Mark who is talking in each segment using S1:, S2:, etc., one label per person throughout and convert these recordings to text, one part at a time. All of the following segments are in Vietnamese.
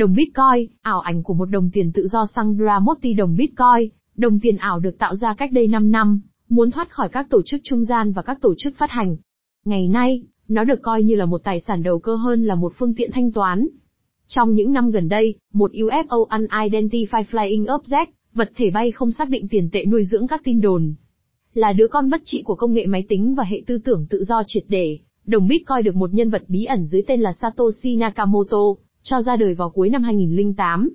S1: Đồng Bitcoin, ảo ảnh của một đồng tiền tự do Sandra Motti đồng Bitcoin, đồng tiền ảo được tạo ra cách đây 5 năm, muốn thoát khỏi các tổ chức trung gian và các tổ chức phát hành. Ngày nay, nó được coi như là một tài sản đầu cơ hơn là một phương tiện thanh toán. Trong những năm gần đây, một UFO Unidentified Flying Object, vật thể bay không xác định tiền tệ nuôi dưỡng các tin đồn. Là đứa con bất trị của công nghệ máy tính và hệ tư tưởng tự do triệt để, đồng Bitcoin được một nhân vật bí ẩn dưới tên là Satoshi Nakamoto, cho ra đời vào cuối năm 2008.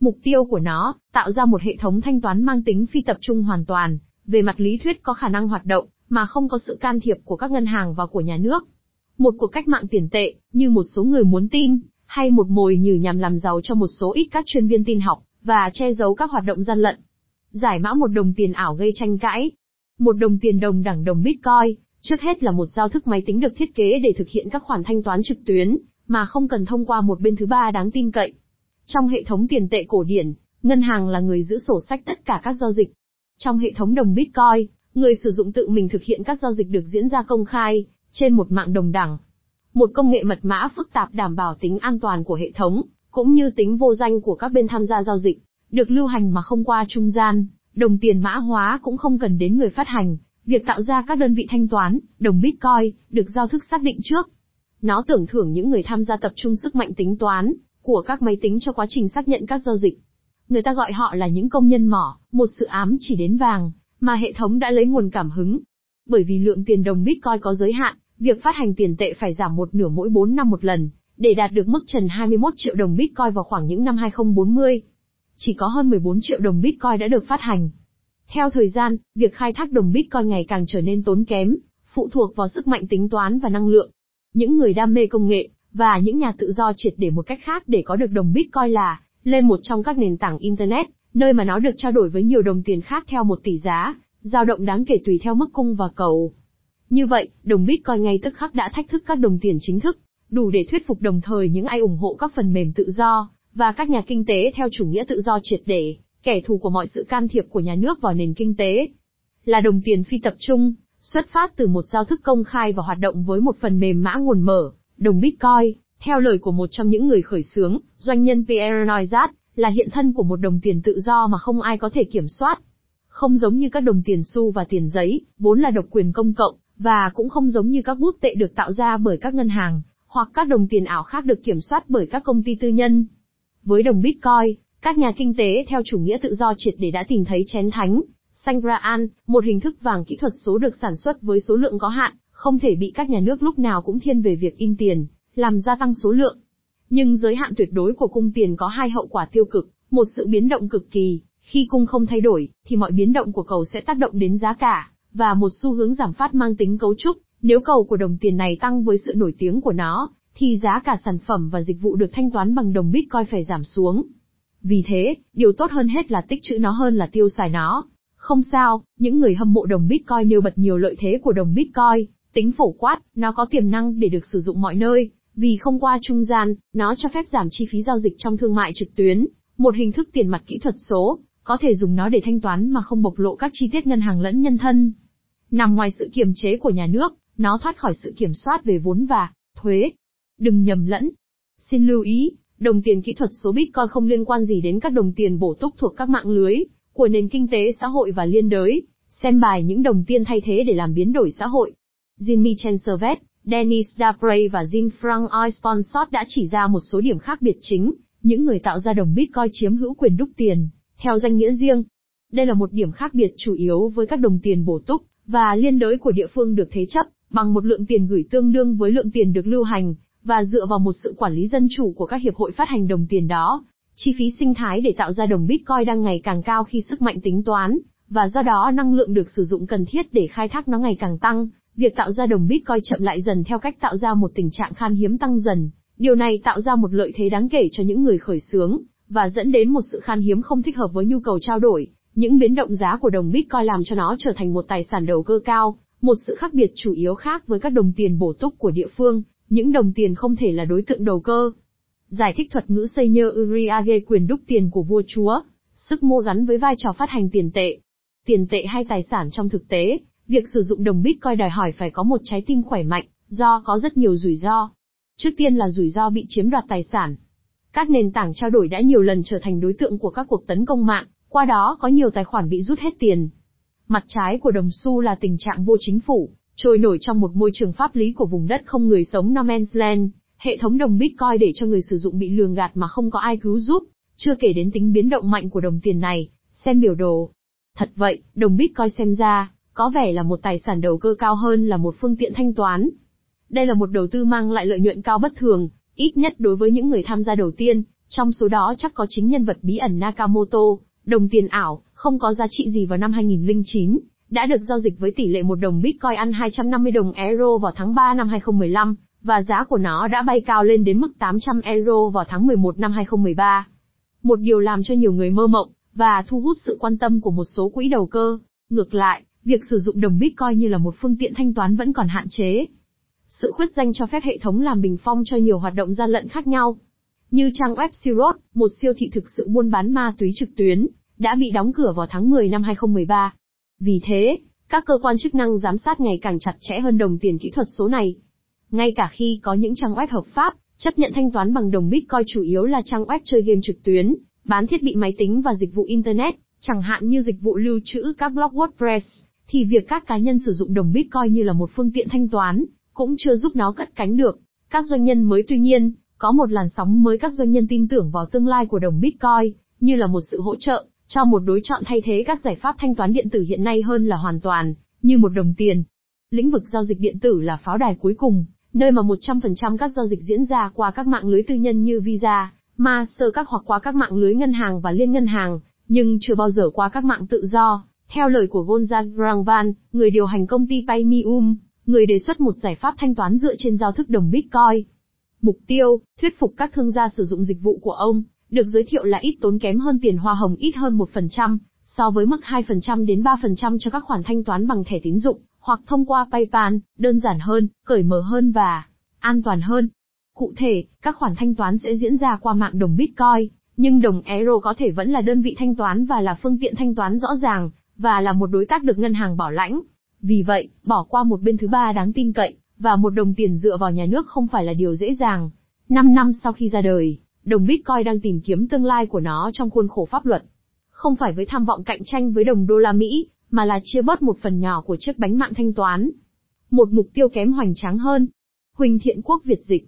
S1: Mục tiêu của nó, tạo ra một hệ thống thanh toán mang tính phi tập trung hoàn toàn, về mặt lý thuyết có khả năng hoạt động, mà không có sự can thiệp của các ngân hàng và của nhà nước. Một cuộc cách mạng tiền tệ, như một số người muốn tin, hay một mồi nhử nhằm làm giàu cho một số ít các chuyên viên tin học, và che giấu các hoạt động gian lận. Giải mã một đồng tiền ảo gây tranh cãi. Một đồng tiền đồng đẳng đồng Bitcoin, trước hết là một giao thức máy tính được thiết kế để thực hiện các khoản thanh toán trực tuyến, mà không cần thông qua một bên thứ ba đáng tin cậy. Trong hệ thống tiền tệ cổ điển, ngân hàng là người giữ sổ sách tất cả các giao dịch. Trong hệ thống đồng Bitcoin, người sử dụng tự mình thực hiện các giao dịch được diễn ra công khai, trên một mạng đồng đẳng. Một công nghệ mật mã phức tạp đảm bảo tính an toàn của hệ thống, cũng như tính vô danh của các bên tham gia giao dịch, được lưu hành mà không qua trung gian, đồng tiền mã hóa cũng không cần đến người phát hành, việc tạo ra các đơn vị thanh toán, đồng Bitcoin, được giao thức xác định trước. Nó tưởng thưởng những người tham gia tập trung sức mạnh tính toán, của các máy tính cho quá trình xác nhận các giao dịch. Người ta gọi họ là những công nhân mỏ, một sự ám chỉ đến vàng, mà hệ thống đã lấy nguồn cảm hứng. Bởi vì lượng tiền đồng Bitcoin có giới hạn, việc phát hành tiền tệ phải giảm một nửa mỗi 4 năm một lần, để đạt được mức trần 21 triệu đồng Bitcoin vào khoảng những năm 2040. Chỉ có hơn 14 triệu đồng Bitcoin đã được phát hành. Theo thời gian, việc khai thác đồng Bitcoin ngày càng trở nên tốn kém, phụ thuộc vào sức mạnh tính toán và năng lượng. Những người đam mê công nghệ, và những nhà tự do triệt để một cách khác để có được đồng Bitcoin là, lên một trong các nền tảng Internet, nơi mà nó được trao đổi với nhiều đồng tiền khác theo một tỷ giá, dao động đáng kể tùy theo mức cung và cầu. Như vậy, đồng Bitcoin ngay tức khắc đã thách thức các đồng tiền chính thức, đủ để thuyết phục đồng thời những ai ủng hộ các phần mềm tự do, và các nhà kinh tế theo chủ nghĩa tự do triệt để, kẻ thù của mọi sự can thiệp của nhà nước vào nền kinh tế. Là đồng tiền phi tập trung, xuất phát từ một giao thức công khai và hoạt động với một phần mềm mã nguồn mở, đồng Bitcoin, theo lời của một trong những người khởi xướng, doanh nhân Pierre Noizat, là hiện thân của một đồng tiền tự do mà không ai có thể kiểm soát. Không giống như các đồng tiền xu và tiền giấy, vốn là độc quyền công cộng, và cũng không giống như các bút tệ được tạo ra bởi các ngân hàng, hoặc các đồng tiền ảo khác được kiểm soát bởi các công ty tư nhân. Với đồng Bitcoin, các nhà kinh tế theo chủ nghĩa tự do triệt để đã tìm thấy chén thánh, Sangraan, một hình thức vàng kỹ thuật số được sản xuất với số lượng có hạn, không thể bị các nhà nước lúc nào cũng thiên về việc in tiền, làm gia tăng số lượng. Nhưng giới hạn tuyệt đối của cung tiền có hai hậu quả tiêu cực, một sự biến động cực kỳ, khi cung không thay đổi, thì mọi biến động của cầu sẽ tác động đến giá cả, và một xu hướng giảm phát mang tính cấu trúc, nếu cầu của đồng tiền này tăng với sự nổi tiếng của nó, thì giá cả sản phẩm và dịch vụ được thanh toán bằng đồng Bitcoin phải giảm xuống. Vì thế, điều tốt hơn hết là tích trữ nó hơn là tiêu xài nó. Không sao, những người hâm mộ đồng Bitcoin nêu bật nhiều lợi thế của đồng Bitcoin, tính phổ quát, nó có tiềm năng để được sử dụng mọi nơi, vì không qua trung gian, nó cho phép giảm chi phí giao dịch trong thương mại trực tuyến, một hình thức tiền mặt kỹ thuật số, có thể dùng nó để thanh toán mà không bộc lộ các chi tiết ngân hàng lẫn nhân thân. Nằm ngoài sự kiềm chế của nhà nước, nó thoát khỏi sự kiểm soát về vốn và thuế. Đừng nhầm lẫn. Xin lưu ý, đồng tiền kỹ thuật số Bitcoin không liên quan gì đến các đồng tiền bổ túc thuộc các mạng lưới của nền kinh tế xã hội và liên đới. Xem bài những đồng tiền thay thế để làm biến đổi xã hội. Jimmy Chanservet, Dennis Dapray và Jean-Franc Oisponsot đã chỉ ra một số điểm khác biệt chính, những người tạo ra đồng Bitcoin chiếm hữu quyền đúc tiền, theo danh nghĩa riêng. Đây là một điểm khác biệt chủ yếu với các đồng tiền bổ túc, và liên đới của địa phương được thế chấp, bằng một lượng tiền gửi tương đương với lượng tiền được lưu hành, và dựa vào một sự quản lý dân chủ của các hiệp hội phát hành đồng tiền đó. Chi phí sinh thái để tạo ra đồng Bitcoin đang ngày càng cao khi sức mạnh tính toán, và do đó năng lượng được sử dụng cần thiết để khai thác nó ngày càng tăng. Việc tạo ra đồng Bitcoin chậm lại dần theo cách tạo ra một tình trạng khan hiếm tăng dần. Điều này tạo ra một lợi thế đáng kể cho những người khởi xướng, và dẫn đến một sự khan hiếm không thích hợp với nhu cầu trao đổi. Những biến động giá của đồng Bitcoin làm cho nó trở thành một tài sản đầu cơ cao, một sự khác biệt chủ yếu khác với các đồng tiền bổ túc của địa phương, những đồng tiền không thể là đối tượng đầu cơ. Giải thích thuật ngữ xây nhơ Uriage quyền đúc tiền của vua chúa, sức mua gắn với vai trò phát hành tiền tệ. Tiền tệ hay tài sản trong thực tế, việc sử dụng đồng Bitcoin đòi hỏi phải có một trái tim khỏe mạnh, do có rất nhiều rủi ro. Trước tiên là rủi ro bị chiếm đoạt tài sản. Các nền tảng trao đổi đã nhiều lần trở thành đối tượng của các cuộc tấn công mạng, qua đó có nhiều tài khoản bị rút hết tiền. Mặt trái của đồng xu là tình trạng vô chính phủ, trôi nổi trong một môi trường pháp lý của vùng đất không người sống No Man's Land. Hệ thống đồng Bitcoin để cho người sử dụng bị lường gạt mà không có ai cứu giúp, chưa kể đến tính biến động mạnh của đồng tiền này, xem biểu đồ. Thật vậy, đồng Bitcoin xem ra, có vẻ là một tài sản đầu cơ cao hơn là một phương tiện thanh toán. Đây là một đầu tư mang lại lợi nhuận cao bất thường, ít nhất đối với những người tham gia đầu tiên, trong số đó chắc có chính nhân vật bí ẩn Nakamoto, đồng tiền ảo, không có giá trị gì vào năm 2009, đã được giao dịch với tỷ lệ một đồng Bitcoin ăn 250 đồng euro vào tháng 3 năm 2015, và giá của nó đã bay cao lên đến mức 800 euro vào tháng 11 năm 2013. Một điều làm cho nhiều người mơ mộng, và thu hút sự quan tâm của một số quỹ đầu cơ. Ngược lại, việc sử dụng đồng Bitcoin như là một phương tiện thanh toán vẫn còn hạn chế. Sự khuyết danh cho phép hệ thống làm bình phong cho nhiều hoạt động gian lận khác nhau. Như trang web Sirot, một siêu thị thực sự buôn bán ma túy trực tuyến, đã bị đóng cửa vào tháng 10 năm 2013. Vì thế, các cơ quan chức năng giám sát ngày càng chặt chẽ hơn đồng tiền kỹ thuật số này. Ngay cả khi có những trang web hợp pháp, chấp nhận thanh toán bằng đồng Bitcoin chủ yếu là trang web chơi game trực tuyến, bán thiết bị máy tính và dịch vụ Internet, chẳng hạn như dịch vụ lưu trữ các blog WordPress, thì việc các cá nhân sử dụng đồng Bitcoin như là một phương tiện thanh toán, cũng chưa giúp nó cất cánh được. Các doanh nhân mới tuy nhiên, có một làn sóng mới các doanh nhân tin tưởng vào tương lai của đồng Bitcoin, như là một sự hỗ trợ, cho một đối chọn thay thế các giải pháp thanh toán điện tử hiện nay hơn là hoàn toàn, như một đồng tiền. Lĩnh vực giao dịch điện tử là pháo đài cuối cùng, nơi mà 100% các giao dịch diễn ra qua các mạng lưới tư nhân như Visa, Mastercard hoặc qua các mạng lưới ngân hàng và liên ngân hàng, nhưng chưa bao giờ qua các mạng tự do. Theo lời của Gonzalo Grangvan, người điều hành công ty Paymium, người đề xuất một giải pháp thanh toán dựa trên giao thức đồng Bitcoin. Mục tiêu, thuyết phục các thương gia sử dụng dịch vụ của ông, được giới thiệu là ít tốn kém hơn tiền hoa hồng ít hơn 1%, so với mức 2% đến 3% cho các khoản thanh toán bằng thẻ tín dụng, hoặc thông qua PayPal, đơn giản hơn, cởi mở hơn và an toàn hơn. Cụ thể, các khoản thanh toán sẽ diễn ra qua mạng đồng Bitcoin, nhưng đồng Euro có thể vẫn là đơn vị thanh toán và là phương tiện thanh toán rõ ràng, và là một đối tác được ngân hàng bảo lãnh. Vì vậy, bỏ qua một bên thứ ba đáng tin cậy, và một đồng tiền dựa vào nhà nước không phải là điều dễ dàng. 5 năm sau khi ra đời, đồng Bitcoin đang tìm kiếm tương lai của nó trong khuôn khổ pháp luật. Không phải với tham vọng cạnh tranh với đồng đô la Mỹ, mà là chia bớt một phần nhỏ của chiếc bánh mạng thanh toán. Một mục tiêu kém hoành tráng hơn. Huỳnh Thiện Quốc Việt Dịch